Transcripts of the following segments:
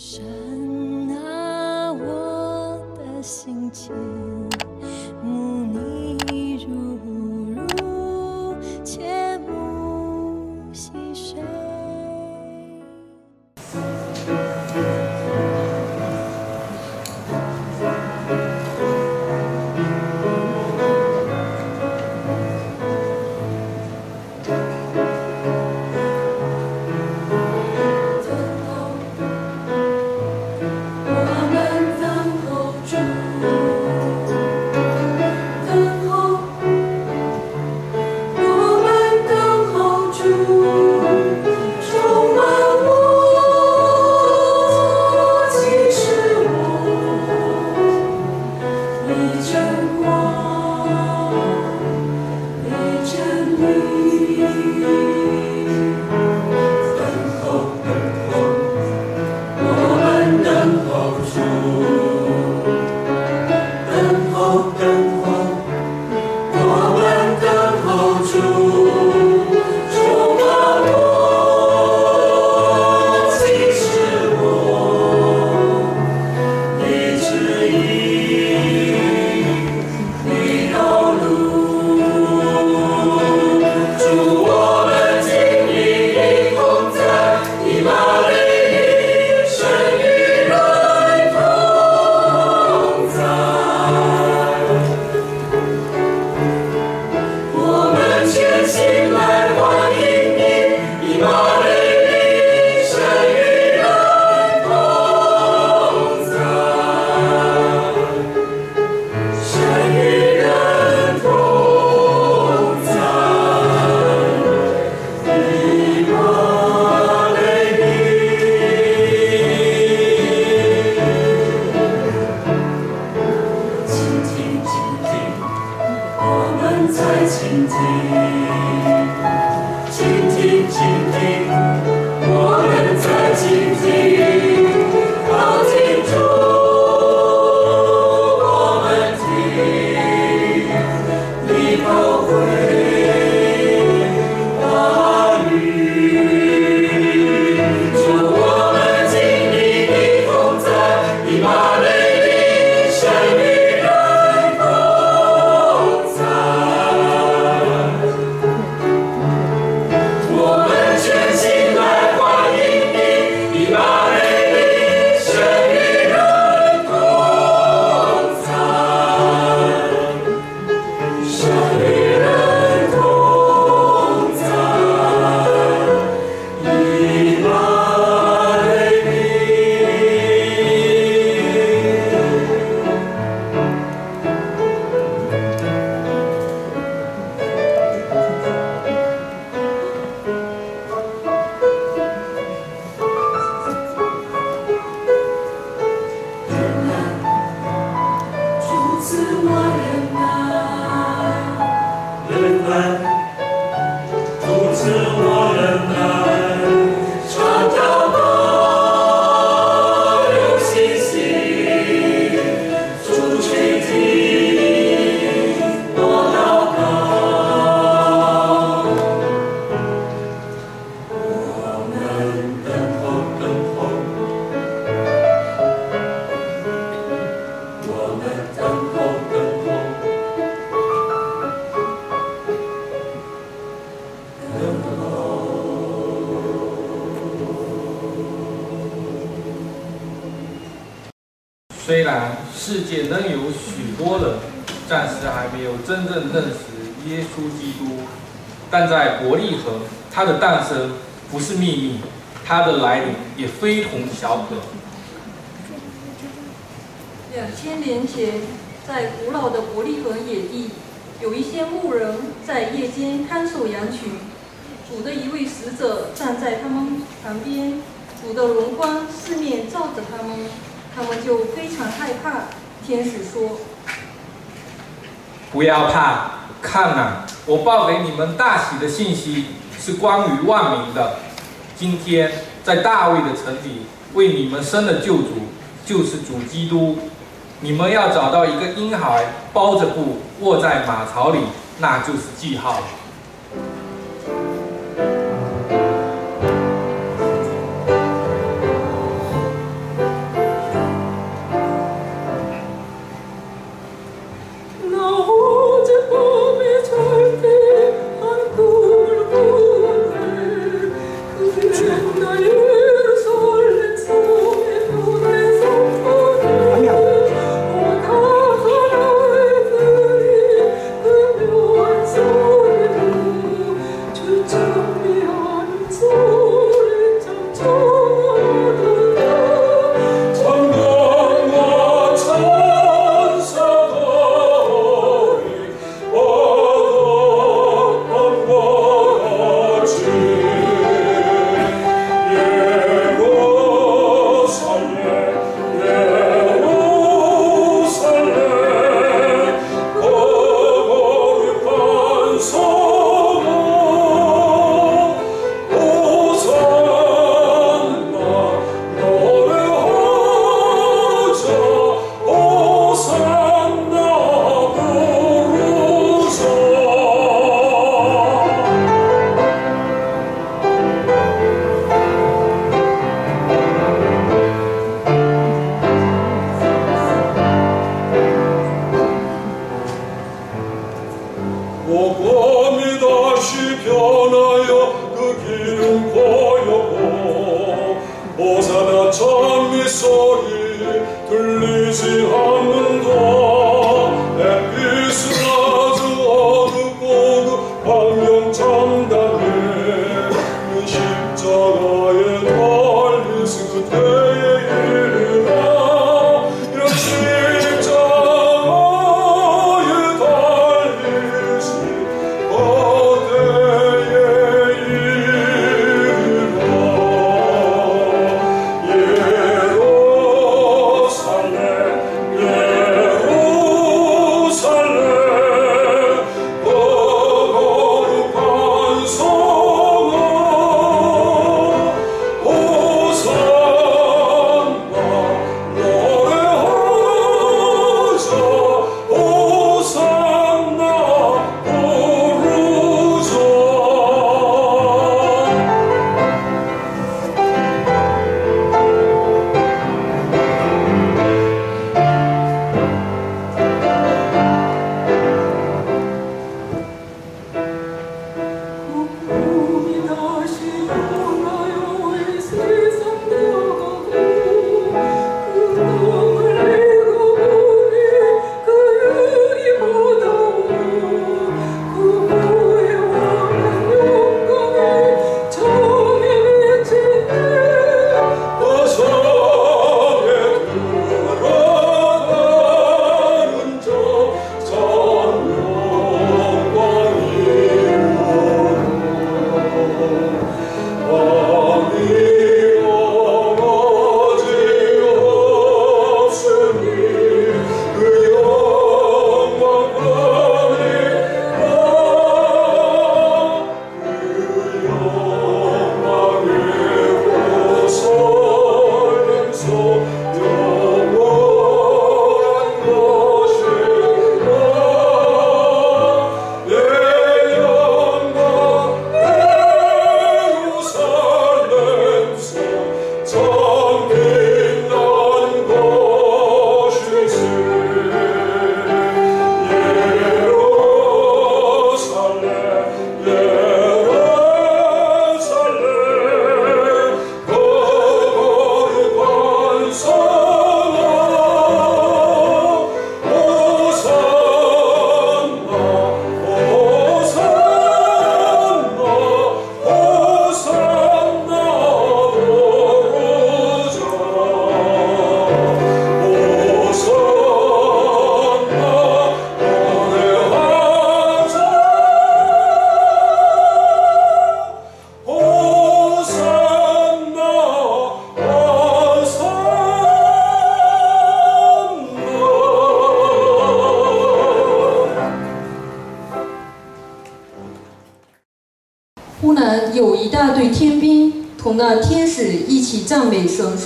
神啊，我的心间。害怕，天使说。不要怕，看啊，我报给你们大喜的信息，是关于万民的。今天在大卫的城里，为你们生的救主就是主基督。你们要找到一个婴孩，包着布，卧在马槽里，那就是记号。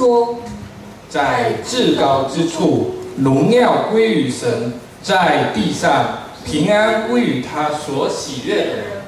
说在至高之处荣耀归于神在地上平安归于他所喜悦的人。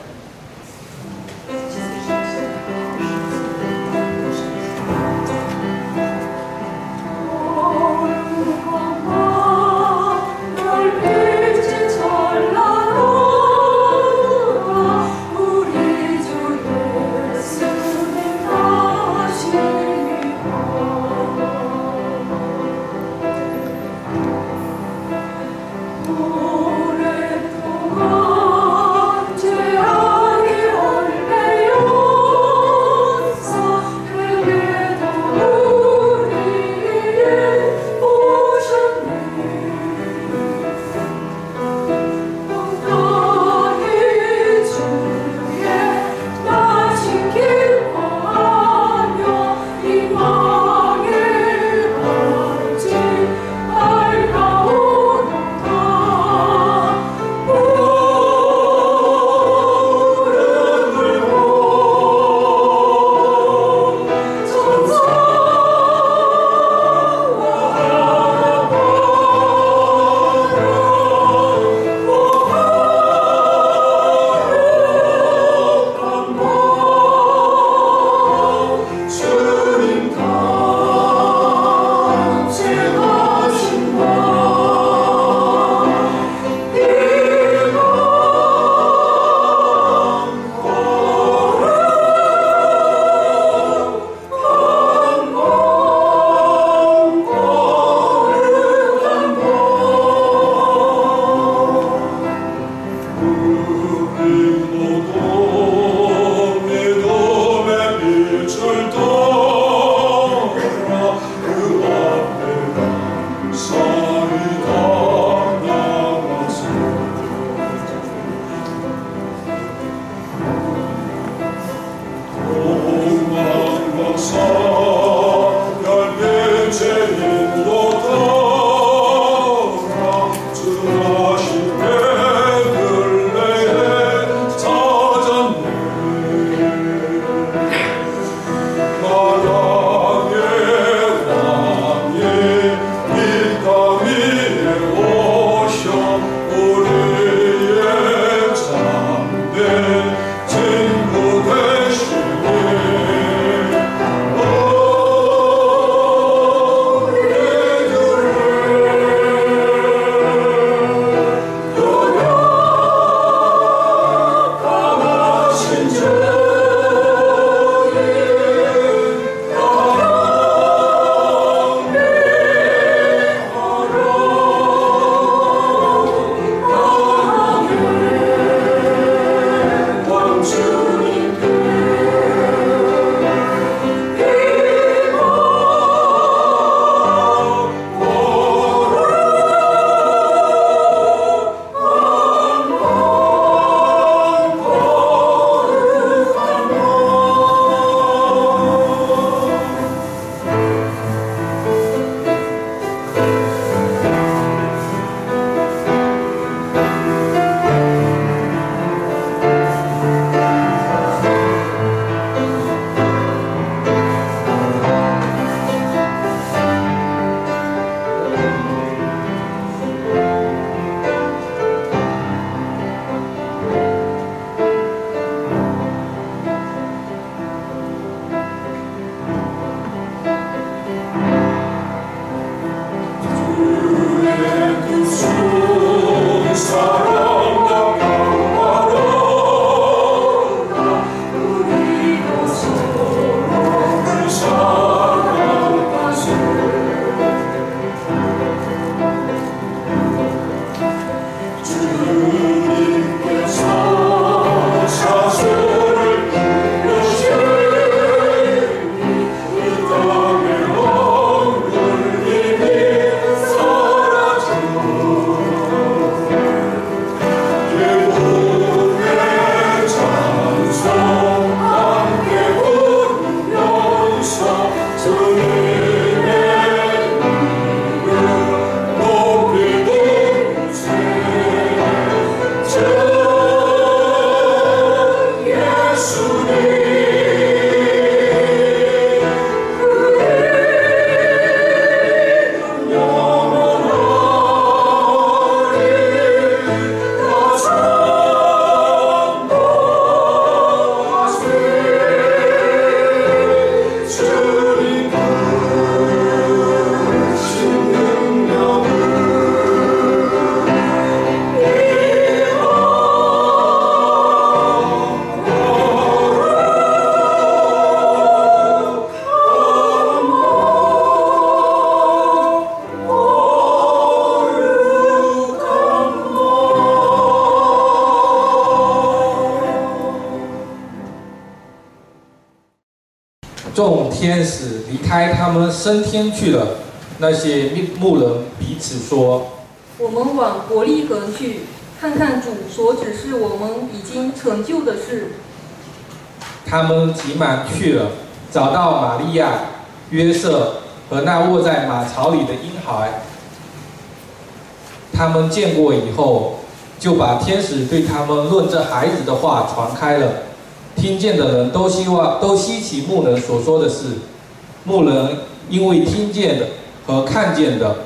他们升天去了。那些牧人彼此说：“我们往伯利恒去，看看主所指示我们已经成就的事。”他们急忙去了，找到玛利亚、约瑟和那卧在马槽里的婴孩。他们见过以后，就把天使对他们论这孩子的话传开了。听见的人都希望都稀奇牧人所说的事。牧人因为听见的和看见的，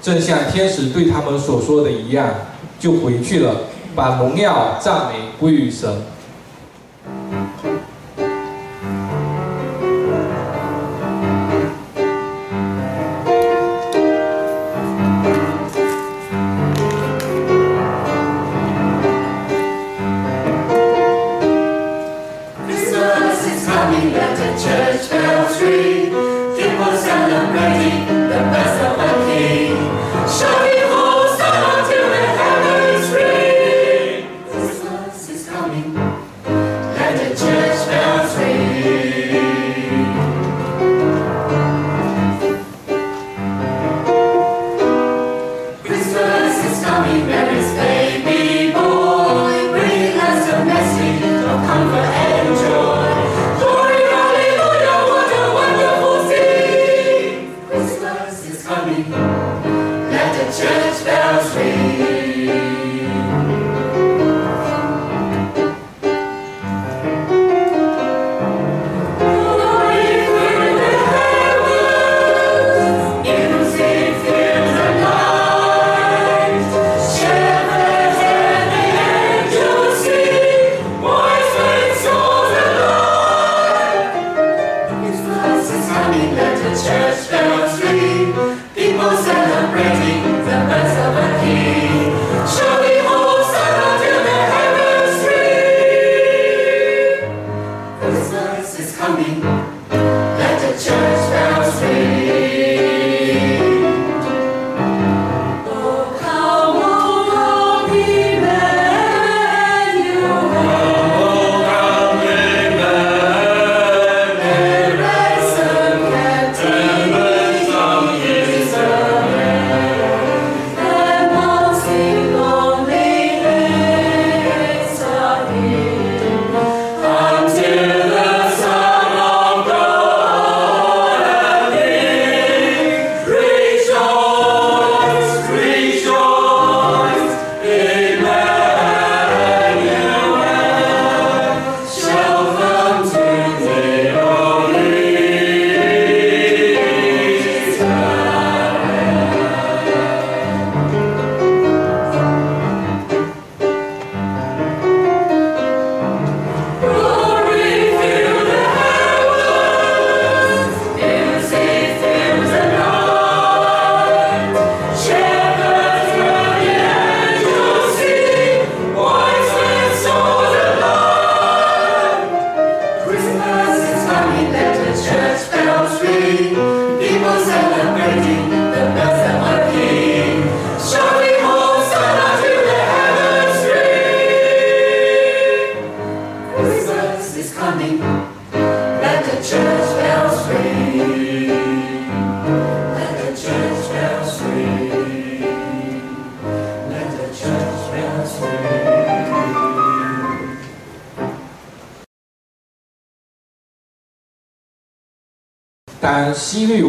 正像天使对他们所说的一样，就回去了，把荣耀赞美归于神。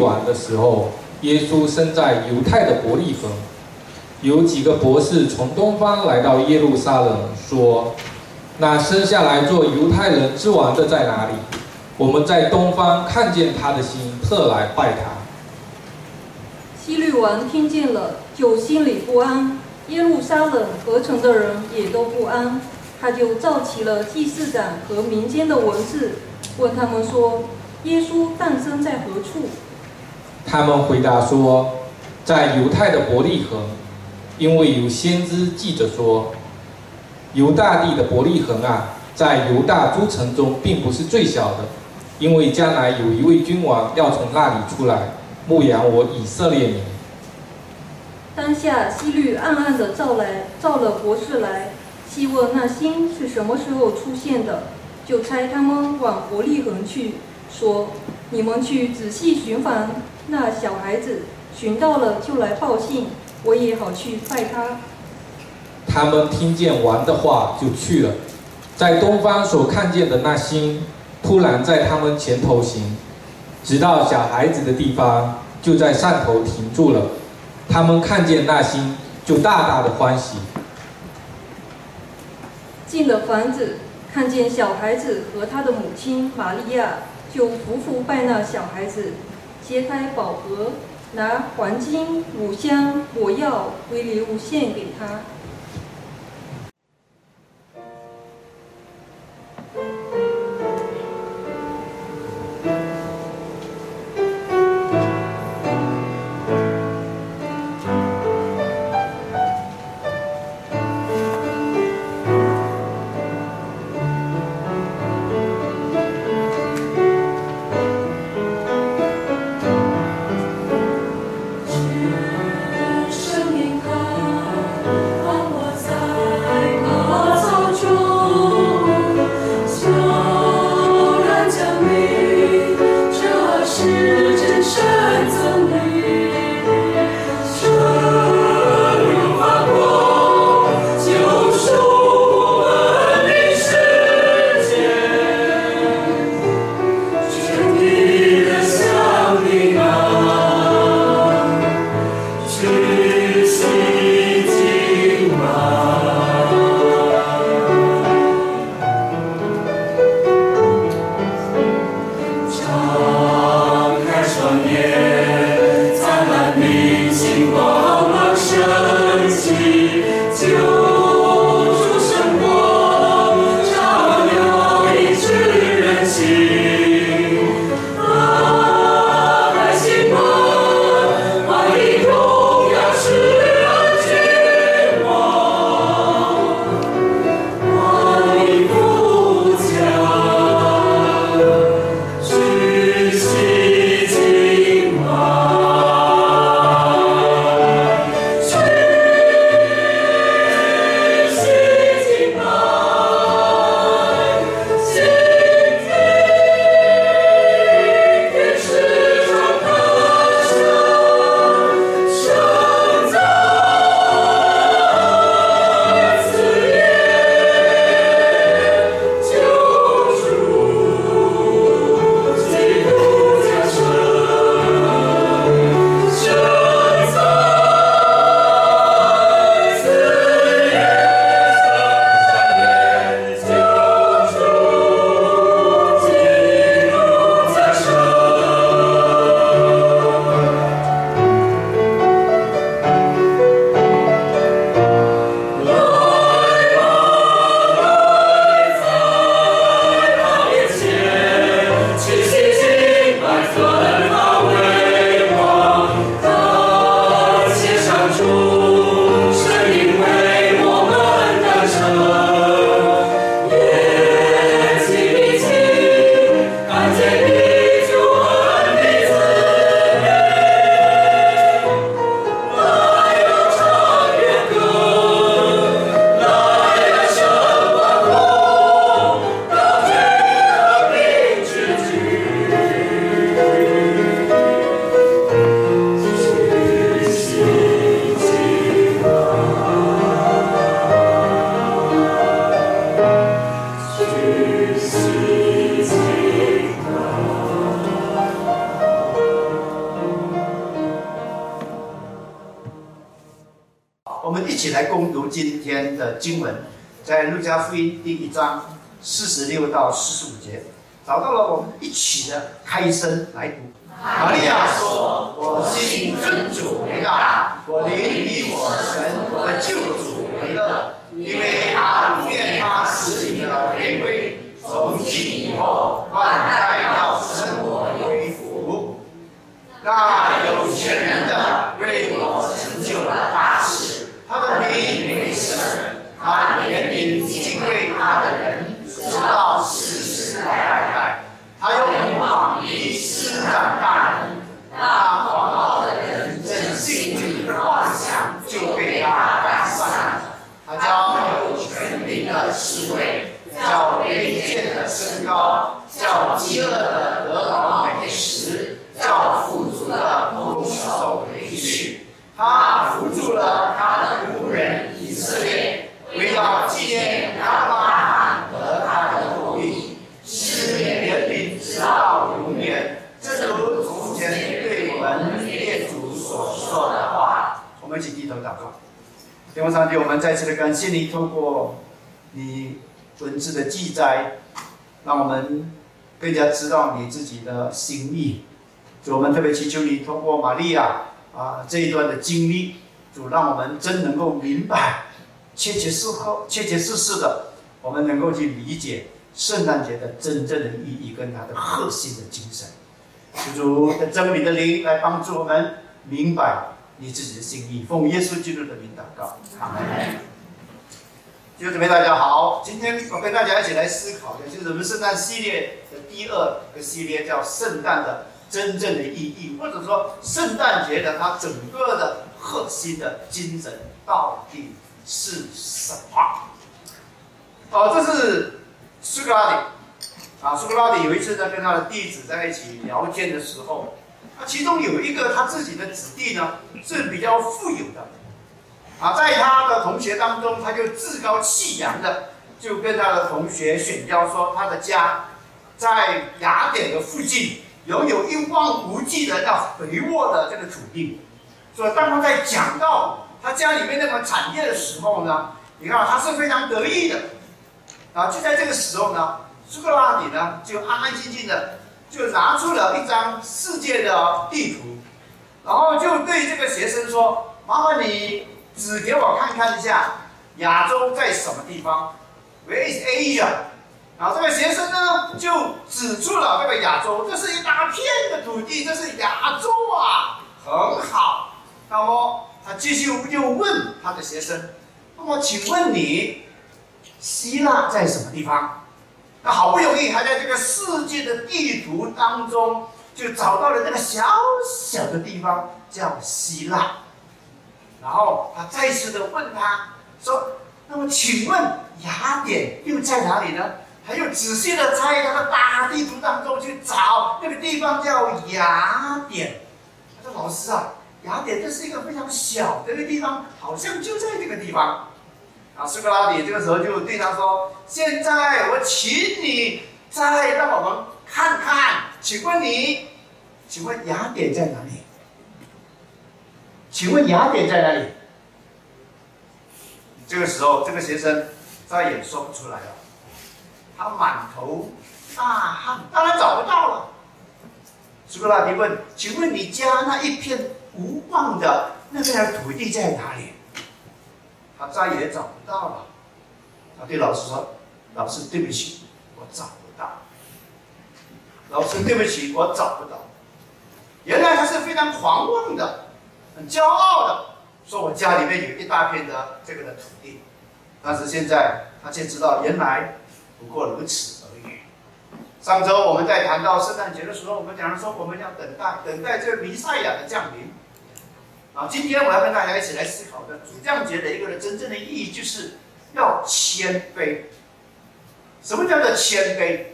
王的时候，耶稣生在犹太的伯利恒。有几个博士从东方来到耶路撒冷，说：“那生下来做犹太人之王的在哪里？我们在东方看见他的心，特来拜他。”西律王听见了，就心里不安。耶路撒冷合成的人也都不安，他就召集了祭司长和民间的文士，问他们说。耶稣诞生在何处？他们回答说，在犹太的伯利恒，因为有先知记者说，犹大帝的伯利恒啊，在犹大诸城中并不是最小的，因为将来有一位君王要从那里出来，牧羊我以色列。当下希律暗暗的照来照了博士来，细问那星是什么时候出现的，就猜他们往伯利恒去，说，你们去仔细寻访。那小孩子寻到了就来报信我也好去拜他。他们听见王的话就去了。在东方所看见的那星突然在他们前头行直到小孩子的地方就在上头停住了。他们看见那星就大大的欢喜。进了房子看见小孩子和他的母亲玛利亚就服服拜那小孩子。揭开宝盒，拿黄金、五香、火药回礼物献给他。到四十五节找到了我们一起的开声来读。们再次的感谢你，透过你文字的记载，让我们更加知道你自己的心意。主，我们特别祈求你通过玛利亚啊这一段的经历，主让我们真能够明白，切切实后、切切实实的，我们能够去理解圣诞节的真正的意义跟它的核心的精神。求主的真理的灵来帮助我们明白你自己的心意，奉耶稣基督的名祷告，阿门。弟兄姊妹，大家好，今天我跟大家一起来思考的就是我们圣诞系列的第二个系列，叫圣诞的真正的意义，或者说圣诞节的它整个的核心的精神到底是什么？哦，这是苏格拉底啊，苏格拉底有一次在跟他的弟子在一起聊天的时候，啊，其中有一个他自己的子弟呢是比较富有的。啊，在他的同学当中，他就自高气扬的就跟他的同学炫耀说，他的家在雅典的附近，拥有一望无际的那肥沃的这个土地。所以当他在讲到他家里面那个产业的时候呢，你看他是非常得意的。啊，就在这个时候呢，苏格拉底呢就安安静静的就拿出了一张世界的地图，然后就对这个学生说：“麻烦你。”指给我看看一下，亚洲在什么地方？Where is Asia？然后这个学生呢，就指出了这个亚洲，这是一大片的土地，这是亚洲啊，很好。那么他继续就问他的学生，那么请问你，希腊在什么地方？那好不容易还在这个世界的地图当中，就找到了那个小小的地方，叫希腊。然后他再次的问他说：“那么请问雅典又在哪里呢？”他又仔细的在他的大地图当中去找那个地方叫雅典。他说：“老师啊，雅典这是一个非常小的一个地方，好像就在这个地方。”啊，苏格拉底这个时候就对他说：“现在我请你再让我们看看，请问你，请问雅典在哪里？”请问雅典在哪里？这个时候，这个学生再也说不出来了，他满头大汗，当然找不到了。苏格拉底问：“请问你家那一片无望的那片土地在哪里？”他再也找不到了。他对老师说：“老师，对不起，我找不到。”老师，对不起，我找不到。原来他是非常狂妄的。很骄傲的说：“我家里面有一大片的这个的土地，但是现在他却知道，原来不过如此而已。”上周我们在谈到圣诞节的时候，我们讲说我们要等待，等待这个弥赛亚的降临。啊，今天我要跟大家一起来思考的主降节的一个的真正的意义，就是要谦卑。什么叫做谦卑？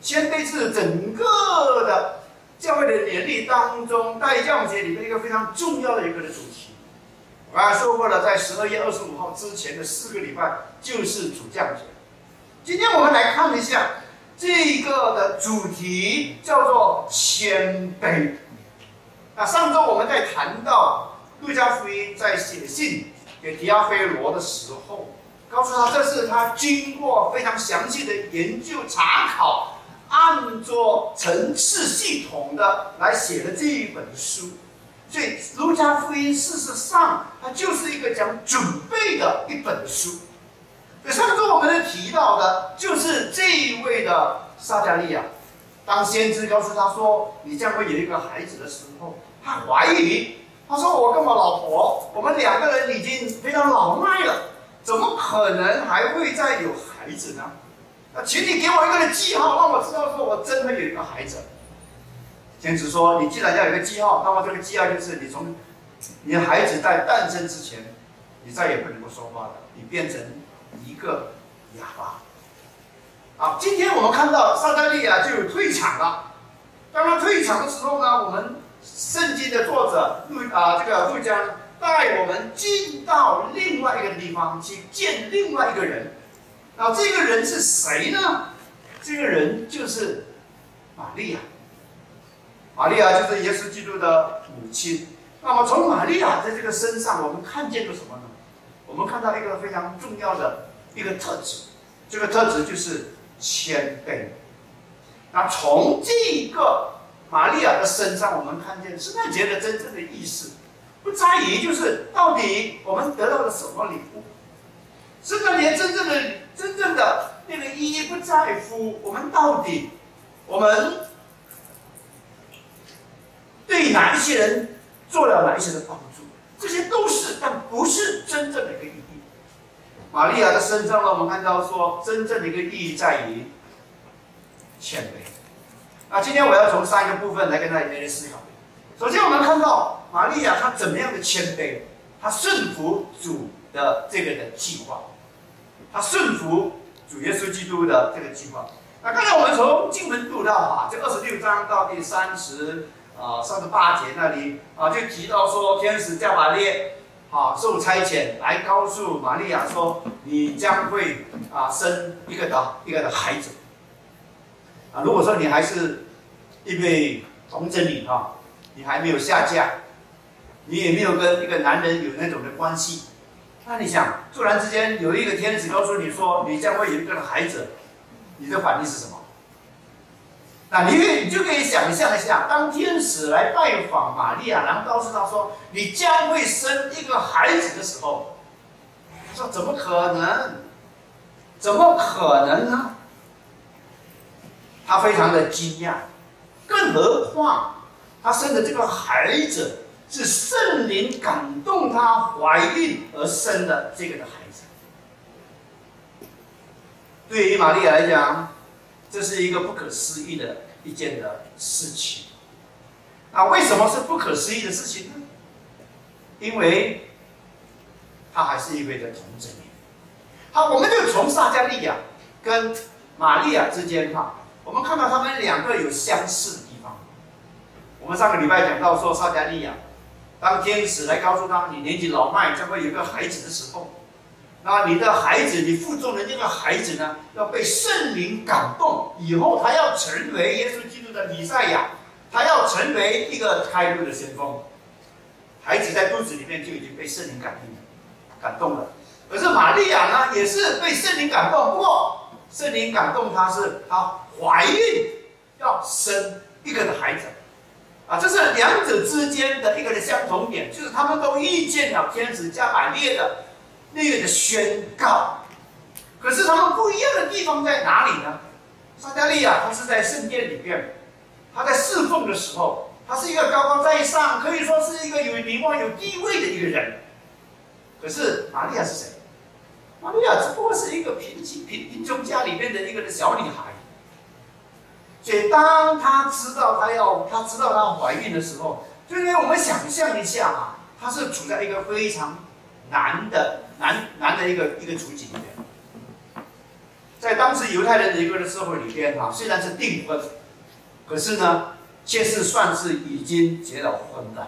谦卑是整个的。教会的年历当中，代降节里面一个非常重要的一个的主题，我刚才说过了，在十二月二十五号之前的四个礼拜就是主降节。今天我们来看一下这个的主题叫做谦卑。那上周我们在谈到路加福音在写信给提阿非罗的时候，告诉他这是他经过非常详细的研究查考。按照层次系统的来写的这一本书，所以《路加福音》事实上它就是一个讲准备的一本书。所以上周我们提到的就是这一位的撒加利亚，当先知告诉他说你将会有一个孩子的时候，他怀疑，他说我跟我老婆，我们两个人已经非常老迈了，怎么可能还会再有孩子呢？请你给我一个记号，让我知道说我真的有一个孩子。天子说：“你既然要有个记号，那么这个记号就是你从你的孩子在诞生之前，你再也不能够说话了，你变成一个哑巴。”啊，今天我们看到撒加利亚就有退场了。当他退场的时候呢，我们圣经的作者路啊，这个路加带我们进到另外一个地方去见另外一个人。那这个人是谁呢？这个人就是玛利亚。玛利亚就是耶稣基督的母亲。那么从玛利亚的这个身上，我们看见了什么呢？我们看到一个非常重要的一个特质，这个特质就是谦卑。那从这个玛利亚的身上，我们看见圣诞节的真正的意思，不在于就是到底我们得到了什么礼物。圣诞节真正的真正的那个意义，不在乎我们到底我们对哪一些人做了哪一些的帮助，这些都是，但不是真正的一个意义。玛利亚的身上呢，我们看到说，真正的一个意义在于谦卑。那今天我要从三个部分来跟大家一起思考。首先，我们看到玛利亚她怎么样的谦卑，她顺服主的这个的计划，她顺服主耶稣基督的这个计划。那刚才我们从经文读到啊，这二十六章到第三十啊三十八节那里啊，就提到说天使加玛列啊受差遣来告诉玛利亚说，你将会啊生一个的一个的孩子。啊，如果说你还是一位童贞女哈，你还没有下嫁，你也没有跟一个男人有那种的关系，那你想，突然之间有一个天使告诉你说你将会有一个孩子，你的反应是什么？那你你就可以想象一下，当天使来拜访玛利亚，然后告诉她说你将会生一个孩子的时候，说怎么可能？怎么可能呢？他非常的惊讶，更何况他生的这个孩子是圣灵感动她怀孕而生的这个的孩子。对于玛利亚来讲，这是一个不可思议的一件的事情。啊，为什么是不可思议的事情呢？因为他还是一位的童贞女。好，我们就从撒加利亚跟玛利亚之间哈。我们看到他们两个有相似的地方。我们上个礼拜讲到说，撒迦利亚当天使来告诉他，你年纪老迈，将会有个孩子的时候，那你的孩子，你腹中的那个孩子呢，要被圣灵感动，以后他要成为耶稣基督的弥赛亚，他要成为一个开路的先锋。孩子在肚子里面就已经被圣灵感动了，感动了。可是玛利亚呢，也是被圣灵感动，不过圣灵感动她是她。怀孕要生一个的孩子，啊，这是两者之间的一个的相同点，就是他们都遇见了天使加百列的那个的宣告。可是他们不一样的地方在哪里呢？撒加利亚他是在圣殿里面，他在侍奉的时候，他是一个高高在上，可以说是一个有名望、有地位的一个人。可是玛利亚是谁？玛利亚只不过是一个贫贫贫穷家里面的一个的小女孩。所以，当她知道她要，她知道她怀孕的时候，就因为我们想象一下啊，她是处在一个非常难的难难的一个一个处境里面。在当时犹太人的一个社会里边哈，虽然是订婚，可是呢，却是算是已经结了婚的。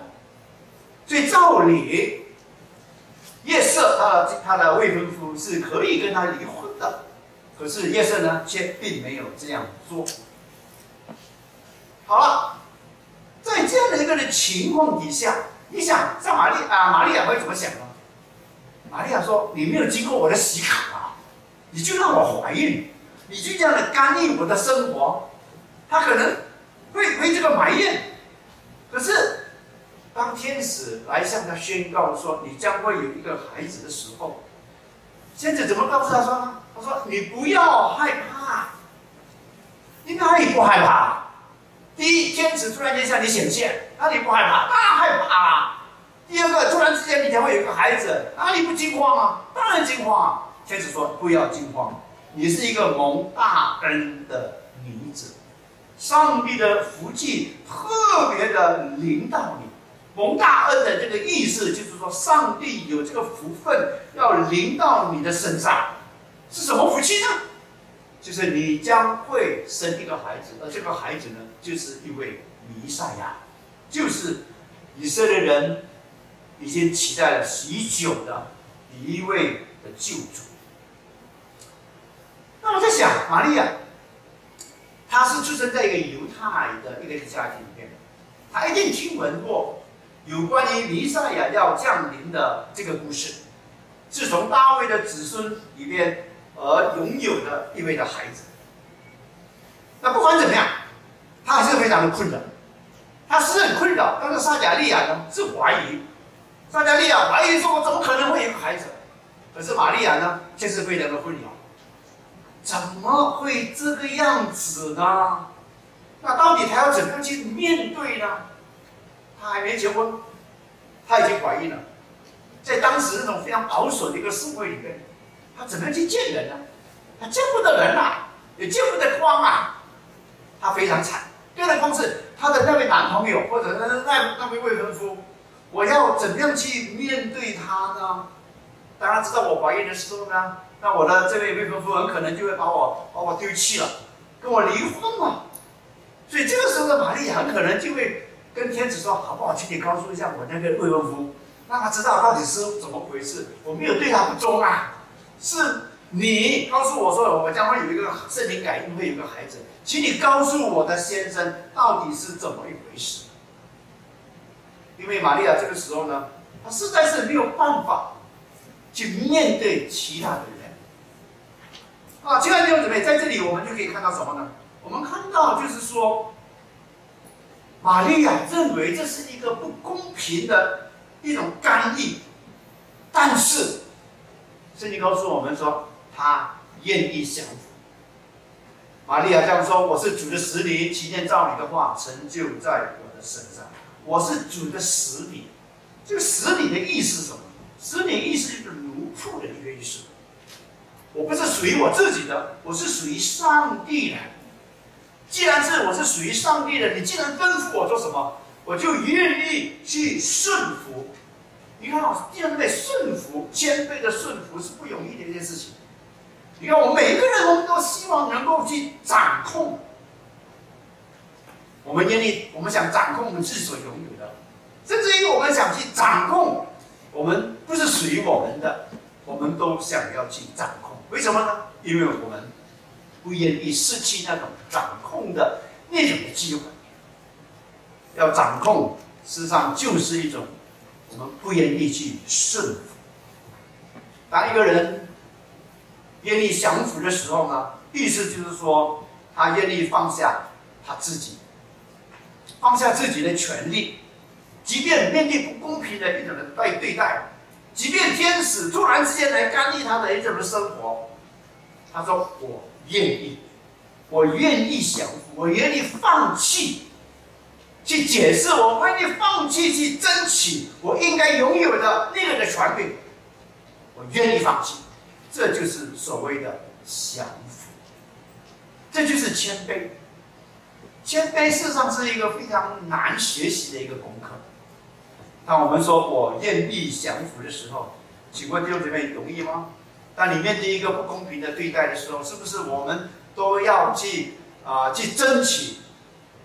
所以照理，夜色他的他的未婚夫是可以跟他离婚的，可是夜色呢，却并没有这样做。好了，在这样的一个的情况底下，你想，像玛丽啊，玛利亚会怎么想呢？玛利亚说：“你没有经过我的许可啊，你就让我怀孕，你就这样的干预我的生活，他可能会会这个埋怨。可是，当天使来向他宣告说你将会有一个孩子的时候，仙子怎么告诉他说呢？他说：你不要害怕，你哪里不害怕？”第一，天使突然间向你显现，那你不害怕？当然害怕啊！第二个，突然之间你将会有一个孩子，那你不惊慌啊？当然惊慌啊！天使说：“不要惊慌，你是一个蒙大恩的女子，上帝的福气特别的临到你。蒙大恩的这个意思就是说，上帝有这个福分要临到你的身上，是什么福气呢？就是你将会生一个孩子，而这个孩子呢？”就是一位弥赛亚，就是以色列人已经期待了许久的一位的救主。那我在想，玛利亚，她是出生在一个犹太的一个家庭里面，她一定听闻过有关于弥赛亚要降临的这个故事，自从大卫的子孙里边而拥有的一位的孩子。那不管怎么样，他还是非常的困扰，他是很困扰。但是撒迦利亚呢是怀疑，撒迦利亚怀疑说：“我怎么可能会有孩子？”可是玛利亚呢却是非常的困扰，怎么会这个样子呢？那到底他要怎么样去面对呢？他还没结婚，他已经怀孕了，在当时那种非常保守的一个社会里面，他怎么样去见人呢？他见不得人啊，也见不得光啊。他非常惨，更何况是他的那位男朋友，或者那那那位未婚夫，我要怎么样去面对他呢？当他知道我怀孕的时候呢，那我的这位未婚夫很可能就会把我把我丢弃了，跟我离婚了。所以这个时候的玛丽很可能就会跟天子说：“好不好，请你告诉一下我那个未婚夫，让他知道到底是怎么回事。我没有对他不忠啊，是。”你告诉我说，我将会有一个圣灵感应，会有一个孩子，请你告诉我的先生到底是怎么一回事？因为玛利亚这个时候呢，她实在是没有办法去面对其他的人。啊，亲爱的弟兄姊妹，在这里我们就可以看到什么呢？我们看到就是说，玛利亚认为这是一个不公平的一种干预，但是圣经告诉我们说。他愿意降服。玛利亚这样说：“我是主的使女，祈念照你的话成就在我的身上。我是主的使女。这个使女的意思是什么？使女意思就是奴仆的一个意思。我不是属于我自己的，我是属于上帝的。既然是我是属于上帝的，你既然吩咐我做什么，我就愿意去顺服。你看啊，既然在顺服，谦卑的顺服是不容易的一件事情。”你看，我们每一个人，我们都希望能够去掌控。我们愿意，我们想掌控我们自己所拥有的，甚至于我们想去掌控我们不是属于我们的，我们都想要去掌控。为什么呢？因为我们不愿意失去那种掌控的那种机会。要掌控，事实上就是一种我们不愿意去顺服。当一个人。愿意降服的时候呢，意思就是说，他愿意放下他自己，放下自己的权利，即便面对不公平的一种人对对待，即便天使突然之间来干预他的一种的生活，他说：“我愿意，我愿意降服，我愿意放弃，去解释，我愿意放弃去争取我应该拥有的那个的权利，我愿意放弃。”这就是所谓的降服，这就是谦卑。谦卑事实上是一个非常难学习的一个功课。当我们说我愿意降服的时候，请问弟兄姊妹容易吗？当你面对一个不公平的对待的时候，是不是我们都要去啊去争取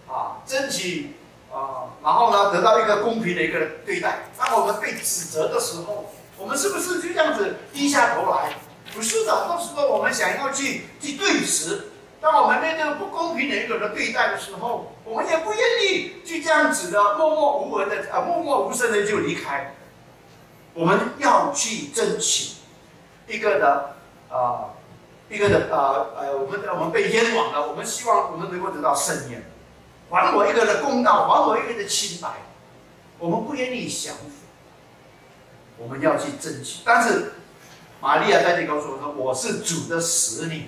啊争取啊，然后呢得到一个公平的一个对待？当我们被指责的时候，我们是不是就这样子低下头来？不是的，到时候我们想要去去对峙，当我们面对不公平的一个的对待的时候，我们也不愿意去这样子的默默无闻的啊，默默无声的就离开。我们要去争取一个的啊，一个的呃呃，我们我们被冤枉了，我们希望我们能够得到伸冤，还我一个的公道，还我一个的清白。我们不愿意降服，我们要去争取，但是。玛利亚在这里告诉我说：“我是主的使女。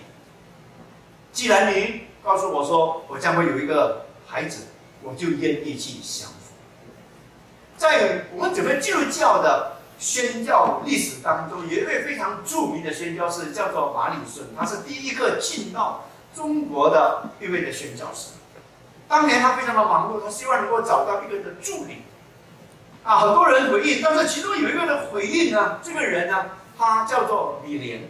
既然你告诉我说我将会有一个孩子，我就愿意去降服。”在我们整个基督教的宣教历史当中，有一位非常著名的宣教士，叫做马里顺，他是第一个进到中国的一位的宣教士。当年他非常的忙碌，他希望能够找到一个人的助理。啊，很多人回应，但是其中有一个人回应呢，这个人呢？他叫做米莲。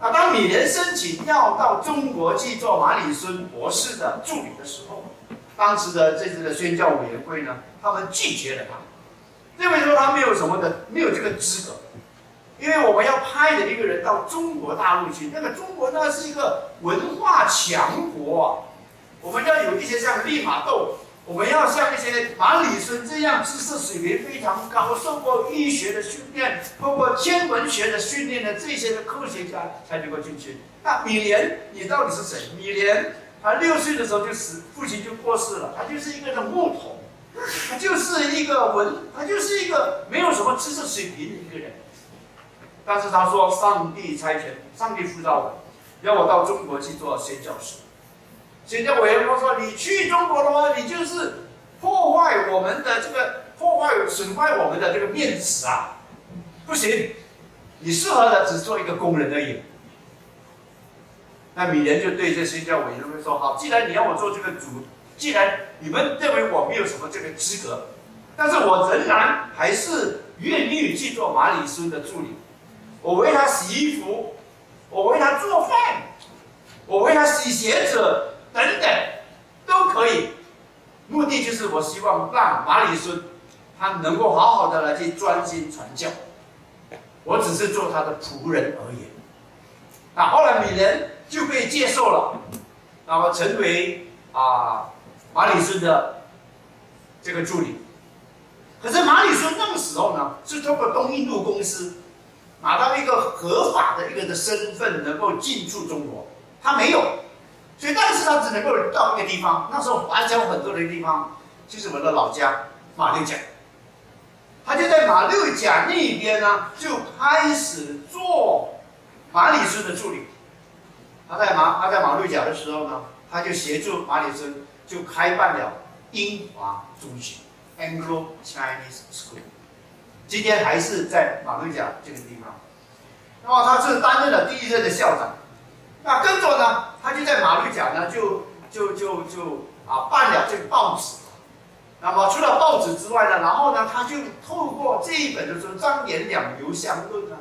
啊，当米莲申请要到中国去做马里孙博士的助理的时候，当时的这次的宣教委员会呢，他们拒绝了他，认为说他没有什么的，没有这个资格，因为我们要派的一个人到中国大陆去，那个中国那是一个文化强国，我们要有一些像利玛窦我们要像一些马里孙这样知识水平非常高、受过医学的训练、包括天文学的训练的这些的科学家才能够进去。那米莲，你到底是谁？米莲，他六岁的时候就死，父亲就过世了，他就是一个的木桶，他就是一个文，他就是一个没有什么知识水平的一个人。但是他说，上帝差遣，上帝辅导我，要我到中国去做宣教师士。宣教委员说说，你去中国的话，你就是破坏我们的这个破坏损坏我们的这个面子啊，不行，你适合的只做一个工人而已。那米莲就对这宣教委员会说：好，既然你要我做这个主，既然你们认为我没有什么这个资格，但是我仍然还是愿意去做马里孙的助理。我为他洗衣服，我为他做饭，我为他洗鞋子等等，都可以。目的就是我希望让马里孙他能够好好的来去专心传教。我只是做他的仆人而已。那后来米人就被接受了，那么成为啊马里孙的这个助理。可是马里孙那个时候呢，是通过东印度公司。拿到一个合法的一个的身份，能够进驻中国，他没有，所以但是他只能够到一个地方。那时候华侨很多的地方，就是我的老家马六甲，他就在马六甲那边呢，就开始做马里孙的助理。他在马他在马六甲的时候呢，他就协助马里孙就开办了英华中学 （Anglo Chinese School）。今天还是在马六甲这个地方，那么他是担任了第一任的校长，那跟着呢，他就在马六甲呢，就就就就啊办了这个报纸，那么除了报纸之外呢，然后呢，他就透过这一本就是《张言两游相论》呢，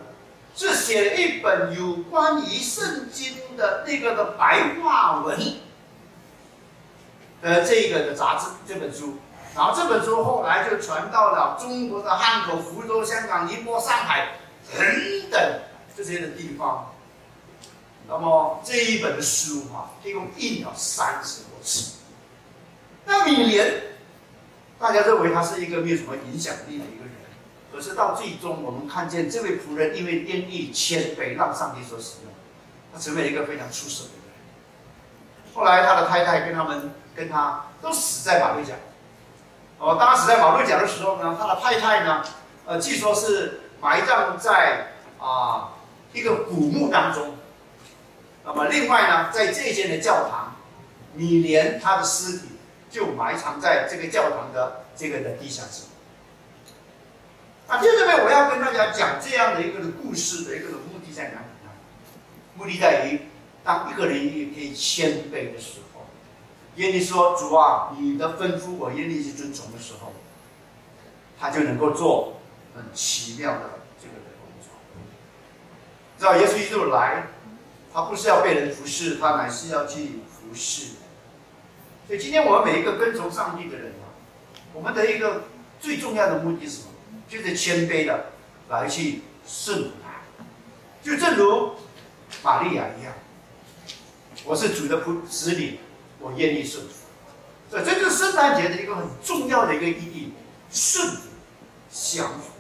是写了一本有关于圣经的那个的白话文的这个的杂志这本书。然后这本书后来就传到了中国的汉口、福州、香港、宁波、上海等等这些的地方。那么这一本书啊，一共印了三十多次。那米莲，大家认为他是一个没有什么影响力的一个人，可是到最终我们看见这位仆人因为愿意谦卑，让上帝所使用，他成为一个非常出色的人。后来他的太太跟他们跟他都死在马六甲。哦，当他死在马六甲的时候呢，他的太太呢，呃，据说是埋葬在啊一个古墓当中。那么另外呢，在这间的教堂，你连他的尸体就埋藏在这个教堂的这个的地下室。啊，在这边我要跟大家讲这样的一个的故事的一个的目的在哪里呢？目的在于，当一个人也可以谦卑的时候。耶利说主啊，你的吩咐我愿意去遵从的时候，他就能够做很奇妙的这个的工作。知道耶稣基督来，他不是要被人服侍，他乃是要去服侍。所以今天我们每一个跟从上帝的人啊，我们的一个最重要的目的是什么？就是谦卑的来去顺服他。就正如玛利亚一样，我是主的仆子女。我愿意顺服，所以这就是圣诞节的一个很重要的一个意义，顺服、降服。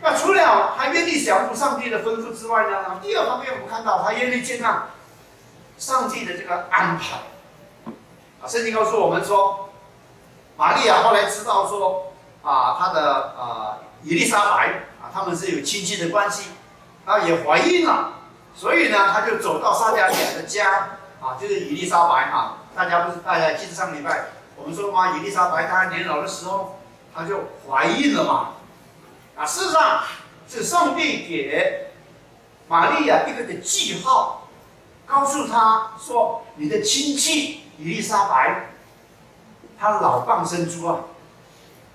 那除了他愿意降服上帝的吩咐之外呢？第二方面，我们看到他愿意接纳上帝的这个安排。啊，圣经告诉我们说，玛利亚后来知道说，啊，他的啊伊丽莎白啊，他们是有亲戚的关系，啊也怀孕了，所以呢，他就走到撒加利亚的家。啊，就是伊丽莎白哈，大家不是大家记得上礼拜我们说嘛，伊丽莎白她年老的时候，她就怀孕了嘛。啊，事实上是上帝给玛利亚一个的记号，告诉她说，你的亲戚伊丽莎白，她老伴生猪啊。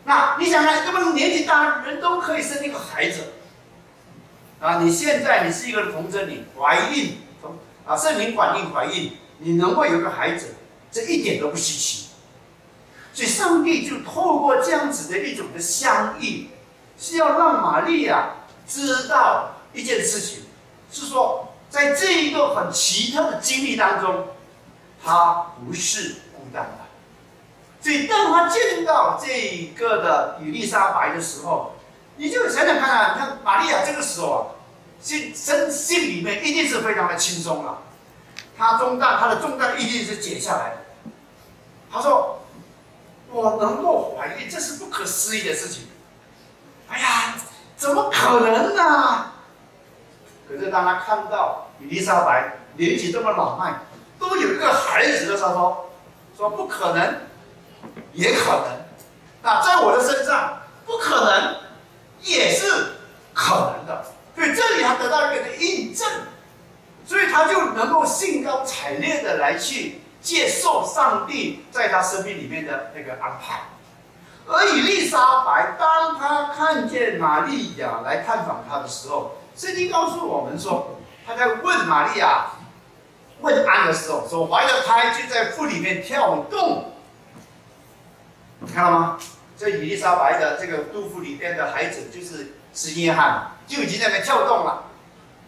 那你想想，这么年纪大人都可以生一个孩子，啊，你现在你是一个童贞女，怀孕。啊，圣灵管孕怀孕，你能够有个孩子，这一点都不稀奇。所以上帝就透过这样子的一种的相遇，是要让玛利亚知道一件事情，是说在这一个很奇特的经历当中，她不是孤单的。所以当他见到这一个的伊丽莎白的时候，你就想想看啊，你看玛利亚这个时候啊，心身心里面一定是非常的轻松了，他重担他的重担一定是解下来的。他说：“我能够怀孕，这是不可思议的事情。哎呀，怎么可能呢？可是当他看到伊丽莎白年纪这么老迈，都有一个孩子的时候，说不可能，也可能。那在我的身上，不可能，也是可能的。所以这里他得到一个印证，所以他就能够兴高采烈的来去。”接受上帝在他生命里面的那个安排，而以丽莎白，当他看见玛利亚来探访他的时候，圣经告诉我们说，他在问玛利亚问安的时候，所怀的胎就在腹里面跳动，看到吗？这以丽莎白的这个肚腹里边的孩子就是是约翰，就已经在那跳动了。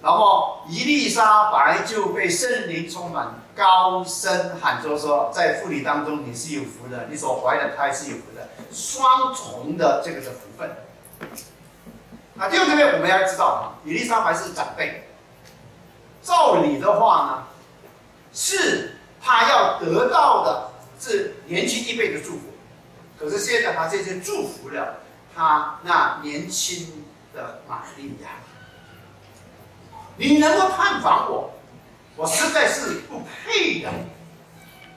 然后，伊丽莎白就被圣灵充满，高声喊着说：“在妇女当中，你是有福的，你所怀的胎是有福的，双重的这个的福分。”那第二个呢，我们要知道啊，伊丽莎白是长辈，照理的话呢，是他要得到的是年轻一辈的祝福，可是现在他这些祝福了他那年轻的玛利亚。你能够探访我，我实在是不配的。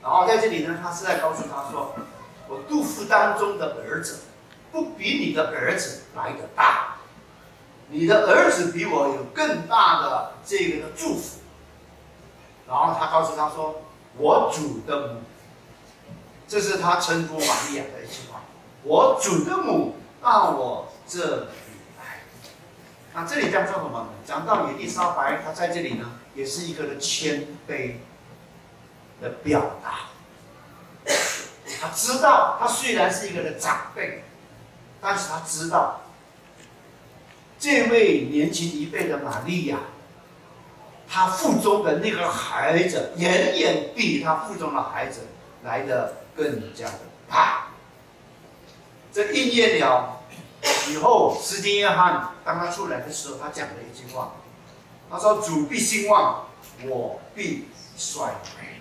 然后在这里呢，他是在告诉他说：“我杜甫当中的儿子，不比你的儿子来的大。你的儿子比我有更大的这个的祝福。”然后他告诉他说：“我主的母。”这是他称呼玛利亚的一句话：“我主的母到我这里来。”那这里讲到什么呢？讲到伊丽莎白，她在这里呢，也是一个的谦卑的表达。他知道，他虽然是一个的长辈，但是他知道，这位年轻一辈的玛利亚，她腹中的那个孩子，远远比她腹中的孩子来的更加的大。这应验了。以后，斯丁约翰当他出来的时候，他讲了一句话，他说：“主必兴旺，我必衰微。”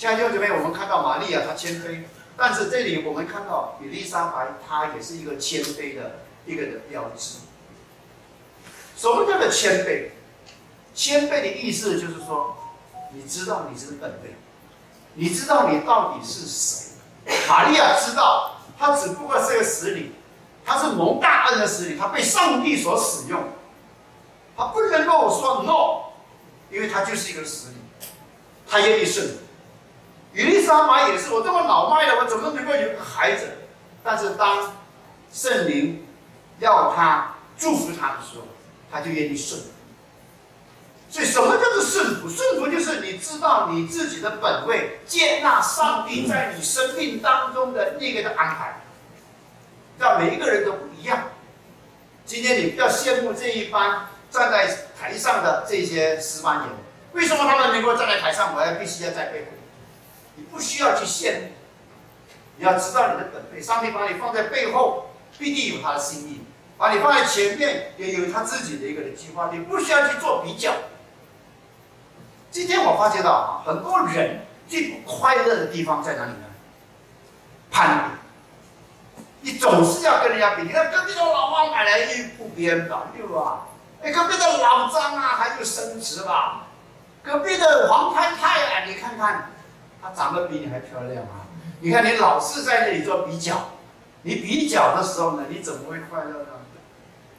现在就这边我们看到玛利亚她谦卑，但是这里我们看到比丽莎白，她也是一个谦卑的一个的标志。什么叫做谦卑？谦卑的意思就是说，你知道你是本位，你知道你到底是谁。玛利亚知道，她只不过是个使女。他是蒙大恩的使女，他被上帝所使用，他不能够说 no，因为他就是一个使女，他愿意顺。以利沙玛也是，我这么老迈了，我怎么能够有个孩子？但是当圣灵要他祝福他的时候，他就愿意顺服。所以，什么叫做顺服？顺服就是你知道你自己的本位，接纳上帝在你生命当中的那个的安排。让每一个人都不一样。今天你不要羡慕这一班站在台上的这些十班人，为什么他们能够站在台上，我要必须要在背后？你不需要去羡慕，你要知道你的本位。上帝把你放在背后，必定有他的心意；把你放在前面，也有他自己的一个的计划。你不需要去做比较。今天我发觉到啊，很多人最不快乐的地方在哪里呢？攀比。你总是要跟人家比，你看隔壁的老王买来一副鞭吧，对吧？哎，隔壁的老张啊，还有升职吧？隔壁的黄太太啊，你看看，她长得比你还漂亮啊！你看你老是在那里做比较，你比较的时候呢，你怎么会快乐呢？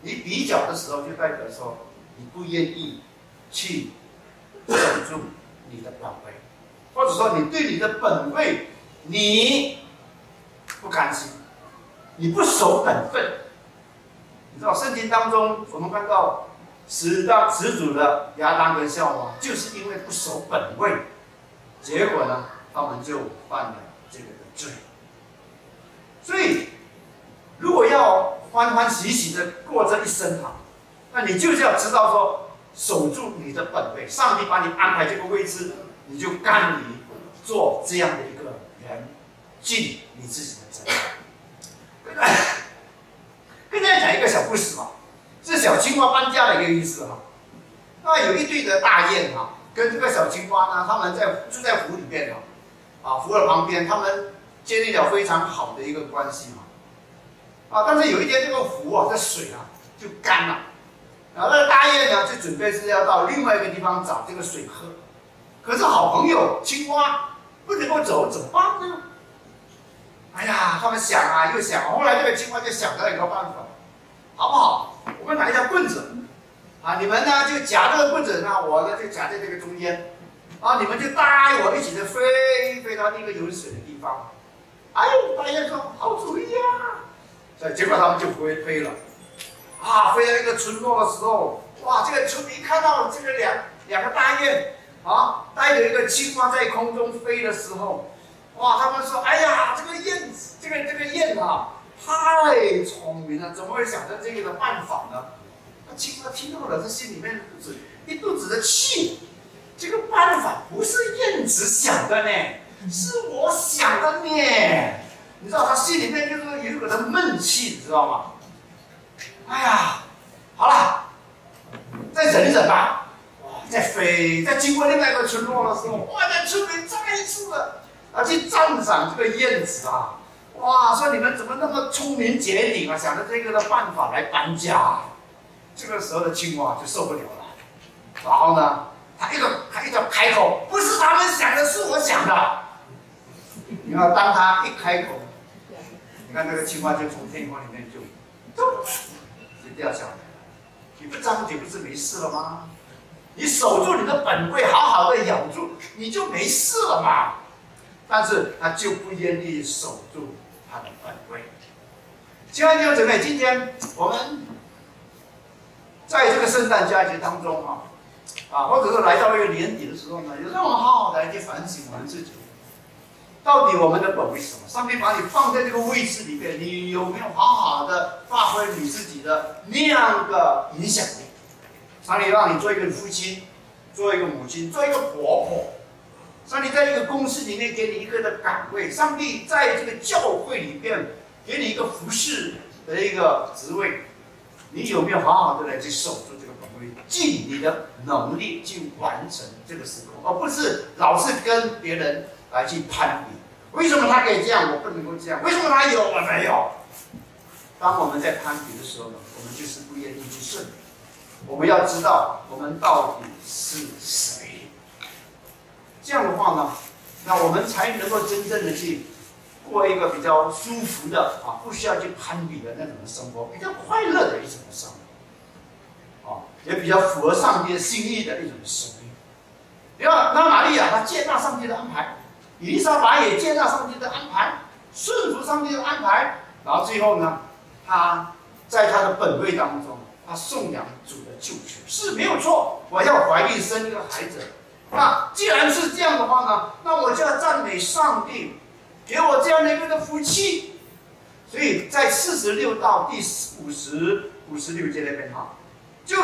你比较的时候，就代表说你不愿意去守住你的本位，或者说你对你的本位你不甘心。你不守本分，你知道圣经当中，我们看到始当始祖的亚当跟夏娃，就是因为不守本位，结果呢，他们就犯了这个的罪。所以，如果要欢欢喜喜的过这一生哈，那你就是要知道说，守住你的本位，上帝把你安排这个位置，你就甘于做这样的一个人。尽你自己的责任。跟大家讲一个小故事吧，是小青蛙搬家的一个意思哈。那有一对的大雁哈，跟这个小青蛙呢，他们在住在湖里面哈，啊，湖的旁边，他们建立了非常好的一个关系嘛。啊，但是有一天这个湖啊，这水啊就干了，然后那个大雁呢就准备是要到另外一个地方找这个水喝，可是好朋友青蛙不能够走，怎么办呢？哎呀，他们想啊又想，后来这个青蛙就想到一个办法，好不好？我们拿一条棍子，啊，你们呢就夹这个棍子，那我呢就夹在这个中间，啊，你们就带我一起的飞飞到那个有水的地方。哎，大雁说好主意呀、所以结果他们就飞飞了，啊，飞到一个村落的时候，哇，这个村民看到这个两两个大雁啊，带着一个青蛙在空中飞的时候，哇，他们说，哎呀，这个燕子，这个这个雁啊，太聪明了，怎么会想到这个的办法呢？那青蛙听到了，他心里面是一肚子的气，这个办法不是燕子想的呢，是我想的呢。你知道他心里面就是有一股的闷气，你知道吗？哎呀，好了，再忍一忍吧。哇，再飞，再经过另外一个村落的时候，哇，那村民再一次的啊去赞赏这个燕子啊，哇，说你们怎么那么聪明绝顶啊，想着这个的办法来搬家。这个时候的青蛙就受不了了，然后呢，他一个他一个开口，不是他们想的，是我想的。你看，当他一开口，你看那个青蛙就从天空里面就，就掉下来了。你不张嘴不是没事了吗？你守住你的本位，好好的咬住，你就没事了嘛。但是他就不愿意守住他的本位。亲爱的弟兄姊妹，今天我们在这个圣诞佳节当中啊，啊，或者是来到一个年底的时候呢，有让我好好的来去反省我们自己。到底我们的本为什么？上帝把你放在这个位置里面，你有没有好好的发挥你自己的那样的影响力？上帝让你做一个父亲，做一个母亲，做一个婆婆。上帝在这个公司里面给你一个的岗位，上帝在这个教会里面给你一个服侍的一个职位，你有没有好好的来去守住这个本位，尽你的能力去完成这个时空，而不是老是跟别人来去攀比。为什么他可以这样，我不能够这样？为什么他有，我没有？当我们在攀比的时候呢，我们就是不愿意去顺。我们要知道我们到底是谁。这样的话呢，那我们才能够真正的去过一个比较舒服的啊，不需要去攀比的那种生活，比较快乐的一种生活，啊，也比较符合上帝心意的一种生命。第二，那玛利亚她接纳上帝的安排，以利沙伯也接纳上帝的安排，顺服上帝的安排，然后最后呢，她在她的本位当中，她颂扬主的救赎是没有错。我要怀孕生一个孩子。那既然是这样的话呢，那我就要赞美上帝，给我这样的一个福气。所以在四十六到第五十五十六节那边哈，就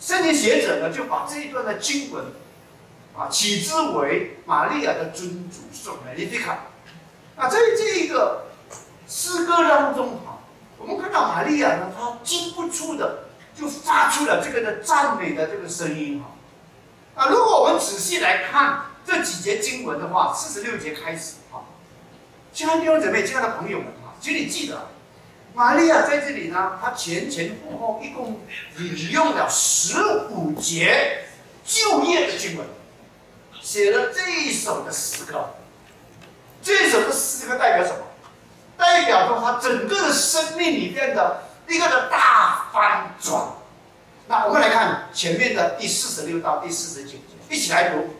圣经学者呢就把这一段的经文啊起之为玛利亚的尊主颂美丽的卡。那在这一个诗歌当中哈，我们看到玛利亚呢，她禁不住的就发出了这个的赞美的这个声音哈。啊，如果我们仔细来看这几节经文的话，四十六节开始哈，亲爱的弟兄姊妹、亲爱的朋友们啊，请你记得，玛利亚在这里呢，她前前后后一共引用了十五节就业的经文，写了这一首的诗歌。这首的诗歌代表什么？代表着她整个的生命里面的一个的大翻转。那我们来看前面的第四十六到第四十九节，一起来读。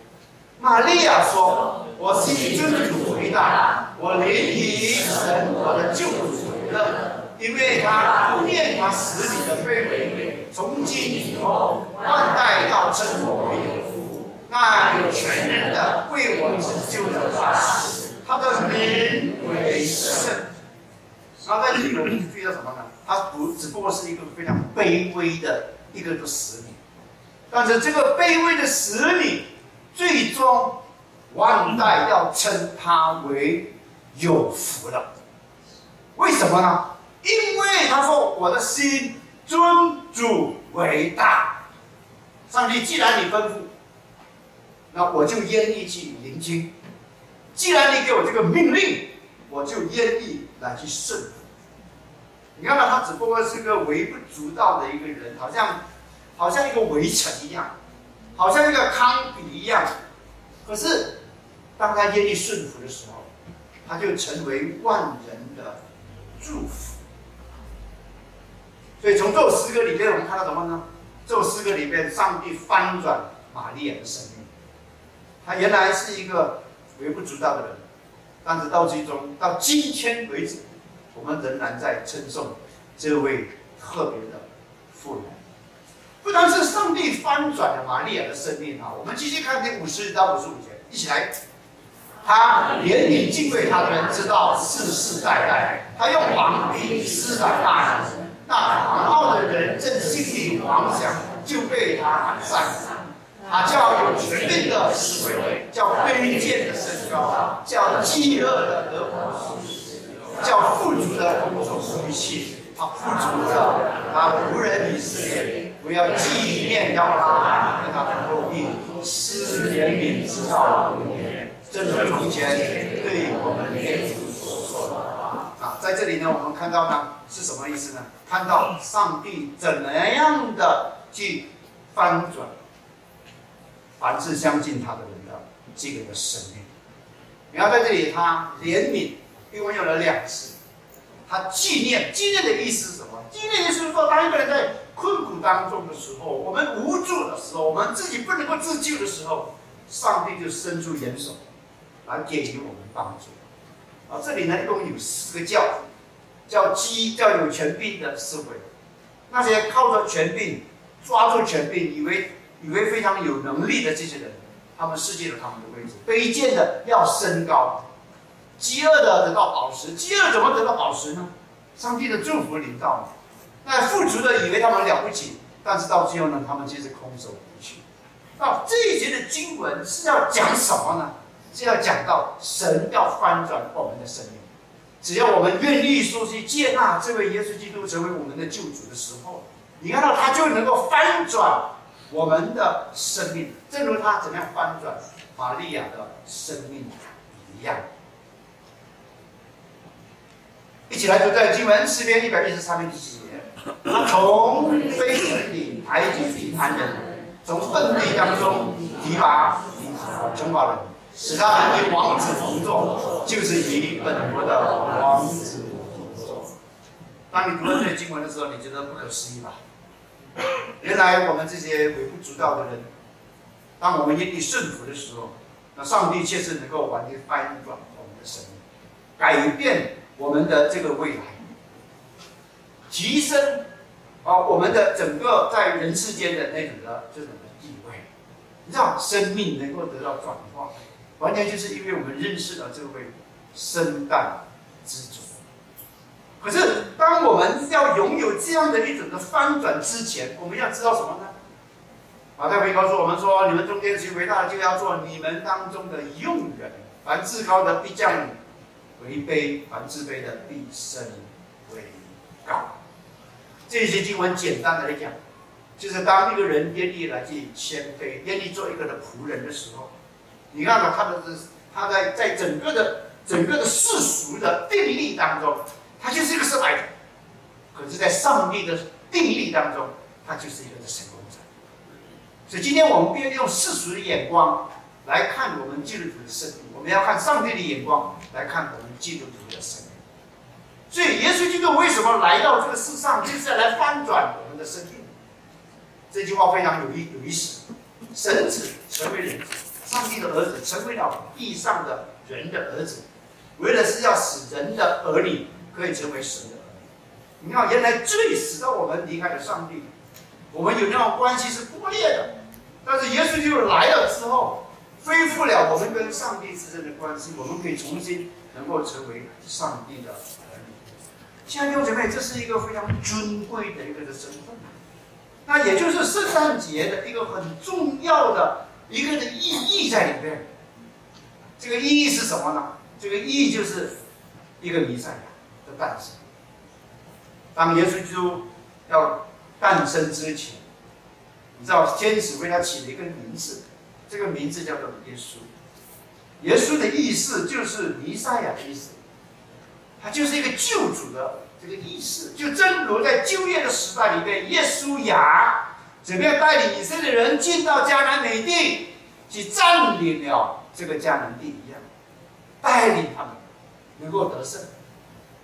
玛利亚说：“我信真主为大，我怜悯神我的救主为乐，因为他不念他死里的卑微，从今以后万代要称我为有福。那有全能的为我拯救的大使，他的名为圣。”然后在这里我们注意到什么呢？他不只不过是一个非常卑微的。一个个使女，但是这个卑微的使女，最终万代要称他为有福了。为什么呢？因为他说我的心尊主为大。上帝既然你吩咐，那我就愿意去聆听。既然你给我这个命令，我就愿意来去顺服。你看到他只不过是个微不足道的一个人，好像好像一个围城一样，好像一个康比一样。可是当他愿意顺服的时候，他就成为万人的祝福。所以从这首诗歌里面，我们看到什么呢？这首诗歌里面，上帝翻转玛利亚的生命。他原来是一个微不足道的人，但是到最终到今天为止，我们仍然在称颂这位特别的妇人。不单是上帝翻转了玛利亚的生命啊，我们继续看第五十到五十五节，一起来。他怜悯敬畏他的人，知道世世代代，他用王兵施展大能。那狂傲的人正心里妄想，就被他喊散。他叫有权柄的思维，叫卑贱的升高，叫饥饿的得饱，叫富足的工作虚气。他富足的，他无人以色列，不要纪念要他，跟他的后裔施怜悯之道永远。正如从前对我们天主所说的话。啊，在这里呢，我们看到呢是什么意思呢？看到上帝怎么样的去翻转凡是相信他的人的这个的生命。你看在这里，他怜悯，一共用了两次。他纪念，纪念的意思是什么？纪念意思是说，当一个人在困苦当中的时候，我们无助的时候，我们自己不能够自救的时候，上帝就伸出援手来给予我们帮助。啊，这里呢一共有四个教，叫基，叫有权柄的思维。那些靠着权柄抓住权柄，以为以为非常有能力的这些人，他们失去了他们的位置。卑贱的要升高，饥饿的得到宝石。饥饿怎么得到宝石呢？上帝的祝福临到。那富足的以为他们了不起，但是到最后呢，他们却是空手回去。那这一节的经文是要讲什么呢？是要讲到神要翻转我们的生命。只要我们愿意说去接纳这位耶稣基督成为我们的救主的时候，你看到他就能够翻转我们的生命，正如他怎样翻转玛利亚的生命一样。一起来读在经文诗篇一百一十三篇第几节？他从非城里抬举平凡人，从粪地当中提拔城堡人。使他们与王子同坐，就是以本国的王子同坐。当你读了。这些经文的时候，你觉得不可思议吧？原来我们这些微不足道的人，当我们愿意顺服的时候，那上帝却是能够完全翻转我们的生命，改变我们的这个未来，提升啊我们的整个在人世间的那种的这种的地位，让生命能够得到转化。完全就是因为我们认识了这位生旦之主。可是，当我们要拥有这样的一种的翻转之前，我们要知道什么呢？马太会告诉我们说：“你们中间最伟大，就要做你们当中的用人。凡自高的必降为卑，凡自卑的必升为高。”这些经文简单的来讲，就是当一个人愿意来去谦卑，愿意做一个的仆人的时候。你看到他的是他在在整个的整个的世俗的定力当中，他就是一个失败者；可是，在上帝的定力当中，他就是一个成功者。所以，今天我们不要用世俗的眼光来看我们基督徒的生命，我们要看上帝的眼光来看我们基督徒的生命。所以，耶稣基督为什么来到这个世上，就是要来翻转我们的生命？这句话非常有意有意思。神子成为人。上帝的儿子成为了地上的人的儿子，为了是要使人的儿女可以成为神的儿女。你看，原来罪使得我们离开了上帝，我们有那种关系是破裂的。但是耶稣基督来了之后，恢复了我们跟上帝之间的关系，我们可以重新能够成为上帝的。亲爱的弟兄姐妹，这是一个非常尊贵的一个的身份，那也就是圣诞节的一个很重要的。一个的意义在里面，这个意义是什么呢？这个意义就是一个弥赛亚的诞生。当耶稣基督要诞生之前，你知道天使为他起了一个名字，这个名字叫做耶稣。耶稣的意思就是弥赛亚的意思，他就是一个救主的这个意思。就正如在旧约的时代里面，耶稣雅怎么样带领以色列人进到迦南美地，去占领了这个迦南地一样，带领他们能够得胜。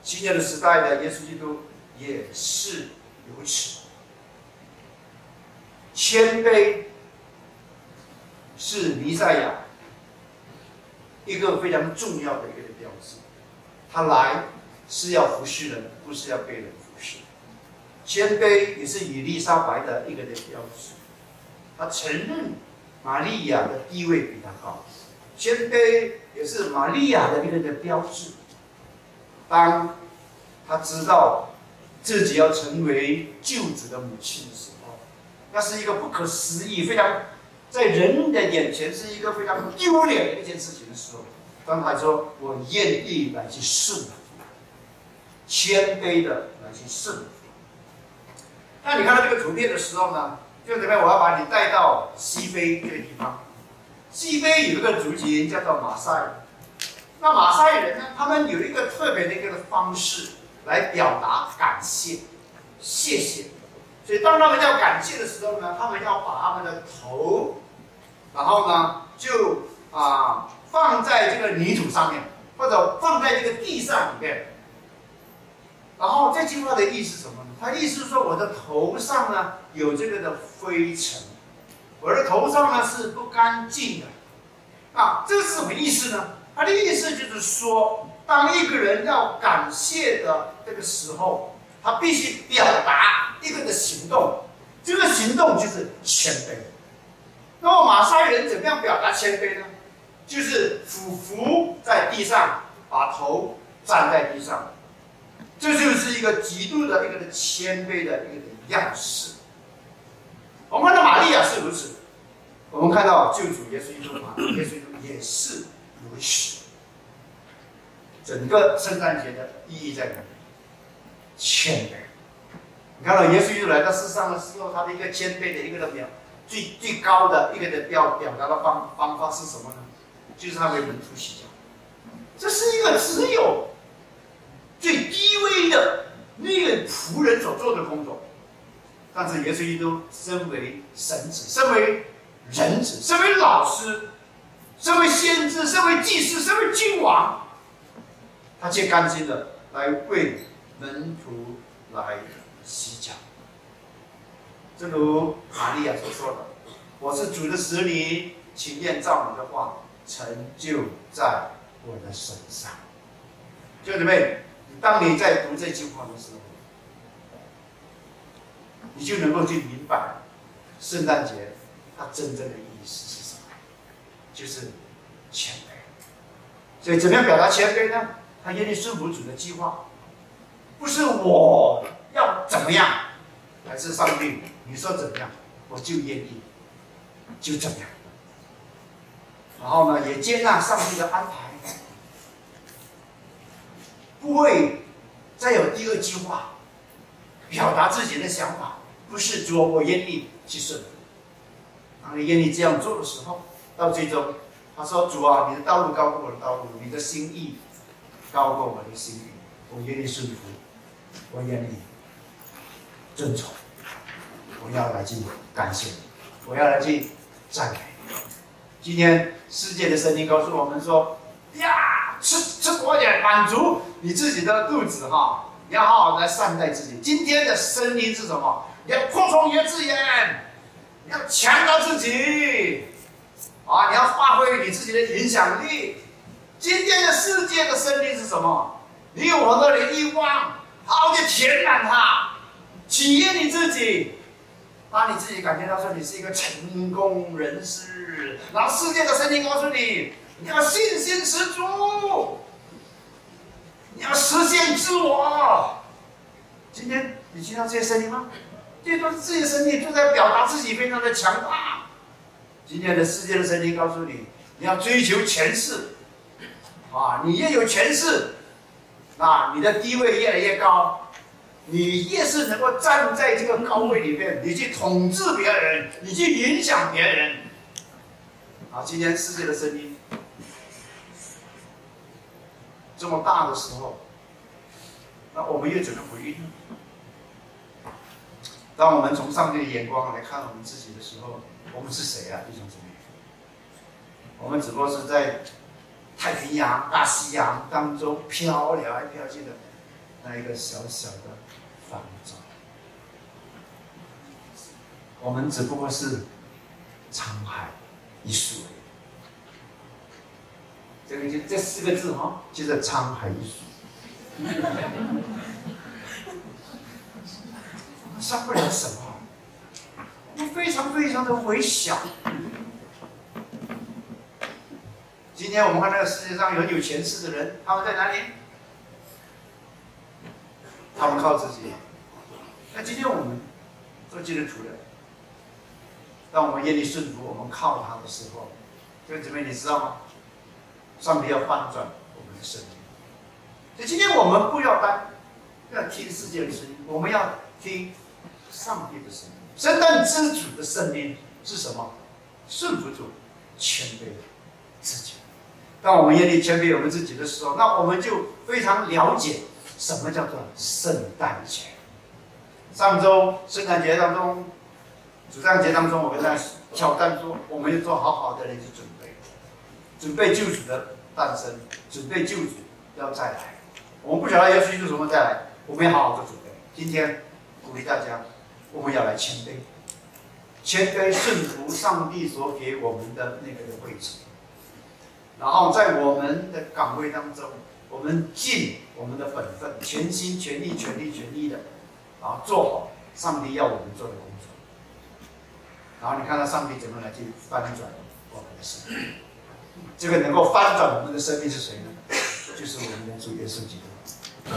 新约的时代的耶稣基督也是如此，谦卑是弥赛亚一个非常重要的一个。他来是要服侍人，不是要被人服侍。谦卑也是以利沙白的一个的标志。他承认玛利亚的地位比他高，谦卑也是玛利亚的一个的标志。当他知道自己要成为救主的母亲的时候，那是一个不可思议、非常在人的眼前是一个非常丢脸的一件事情的时候，当他说：“我愿意来去顺服，谦卑的来去顺服。”那你看到这个图片的时候呢，就准备我要把你带到西非这个地方。西非有一个族群叫做马赛，那马赛人呢，他们有一个特别的一个方式来表达感谢、谢谢。所以当他们要感谢的时候呢，他们要把他们的头，然后呢就啊放在这个泥土上面，或者放在这个地上里面。然后这句话的意思是什么呢？他意思是说，我的头上呢有这个的灰尘，我的头上呢是不干净的。啊，这是什么意思呢？他的意思就是说，当一个人要感谢的这个时候，他必须表达一个的行动，这个行动就是谦卑。那么马赛人怎么样表达谦卑呢？就是俯伏在地上，把头站在地上。这就是一个极度的一个的谦卑的一个的样式。我们看到玛利亚是如此，我们看到救主耶稣基督嘛，耶稣基督也是如此。整个圣诞节的意义在哪里？谦卑。你看到耶稣基督来到世上的时候，他的一个谦卑的一个的表，最最高的一个的表表达的方方法是什么呢？就是他为门徒洗脚。这是一个只有。最低微的那个仆人所做的工作，但是耶稣基督身为神子，身为人子，身为老师，身为先知，身为祭司，身为君王，他却甘心的来为门徒来洗脚。正如玛利亚所说的：“我是主的使女，请愿照你的话成就在我的身上。”兄弟们。当你在读这句话的时候，你就能够去明白圣诞节它真正的意思是什么，就是谦卑。所以，怎么样表达谦卑呢？他愿意顺服主的计划，不是我要怎么样，还是上帝你说怎么样，我就愿意就怎么样。然后呢，也接纳上帝的安排。不会再有第二句话，表达自己的想法，不是主我愿意去顺。当你愿意这样做的时候，到最终，他说：“主啊，你的道路高过我的道路，你的心意高过我的心意，我愿意顺服，我愿意遵从，我要来去感谢你，我要来去赞美你。”今天世界的声音告诉我们说：“呀，吃吃多点，满足。”你自己的肚子哈，你要好好的善待自己。今天的声音是什么？你要扩充你的字眼，你要强调自己，啊，你要发挥你自己的影响力。今天的世界的声音是什么？你有很多的欲望，好好的填满它，体验你自己，把你自己感觉到说你是一个成功人士，然后世界的声音告诉你，你要信心十足。你要实现自我。今天你听到这些声音吗？这都是这些声音，就在表达自己非常的强大。今天的世界的声音告诉你，你要追求权势，啊，你越有权势，那你的地位越来越高，你越是能够站在这个高位里面，你去统治别人，你去影响别人。啊，今天世界的声音这么大的时候，那我们又怎么回应呢？当我们从上帝的眼光来看我们自己的时候，我们是谁啊，弟兄姊妹？我们只不过是在太平洋、大西洋当中飘来飘去的那一个小小的帆舟，我们只不过是沧海一粟。这个就这四个字哈，就是沧海一粟，算不了什么。我非常非常的微小。今天我们看到世界上有有权势的人，他们在哪里？他们靠自己。那今天我们做基督徒的，当我们愿意顺服，我们靠他的时候，弟兄姊妹，你知道吗？上帝要翻转我们的生命。所以今天我们不要单要听世界的声音，我们要听上帝的声音。真正知主的声音是什么？顺服主，谦卑自己。当我们愿意谦卑我们自己的时候，那我们就非常了解什么叫做圣诞节。上周圣诞节当中，主诞节当中，我们在挑战说，我们要做好好的人去准备，准备救主的诞生，准备救主要再来。我们不晓得要去做什么再来，我们要好好的准备。今天鼓励大家，我们要来谦卑，谦卑顺服上帝所给我们的那个位置。然后在我们的岗位当中，我们尽我们的本分，全心全意、全力全意的，然后，做好上帝要我们做的工作。然后你看到上帝怎么来去翻转我们的生命？这个能够翻转我们的生命是谁呢？就是我们的主耶稣基督。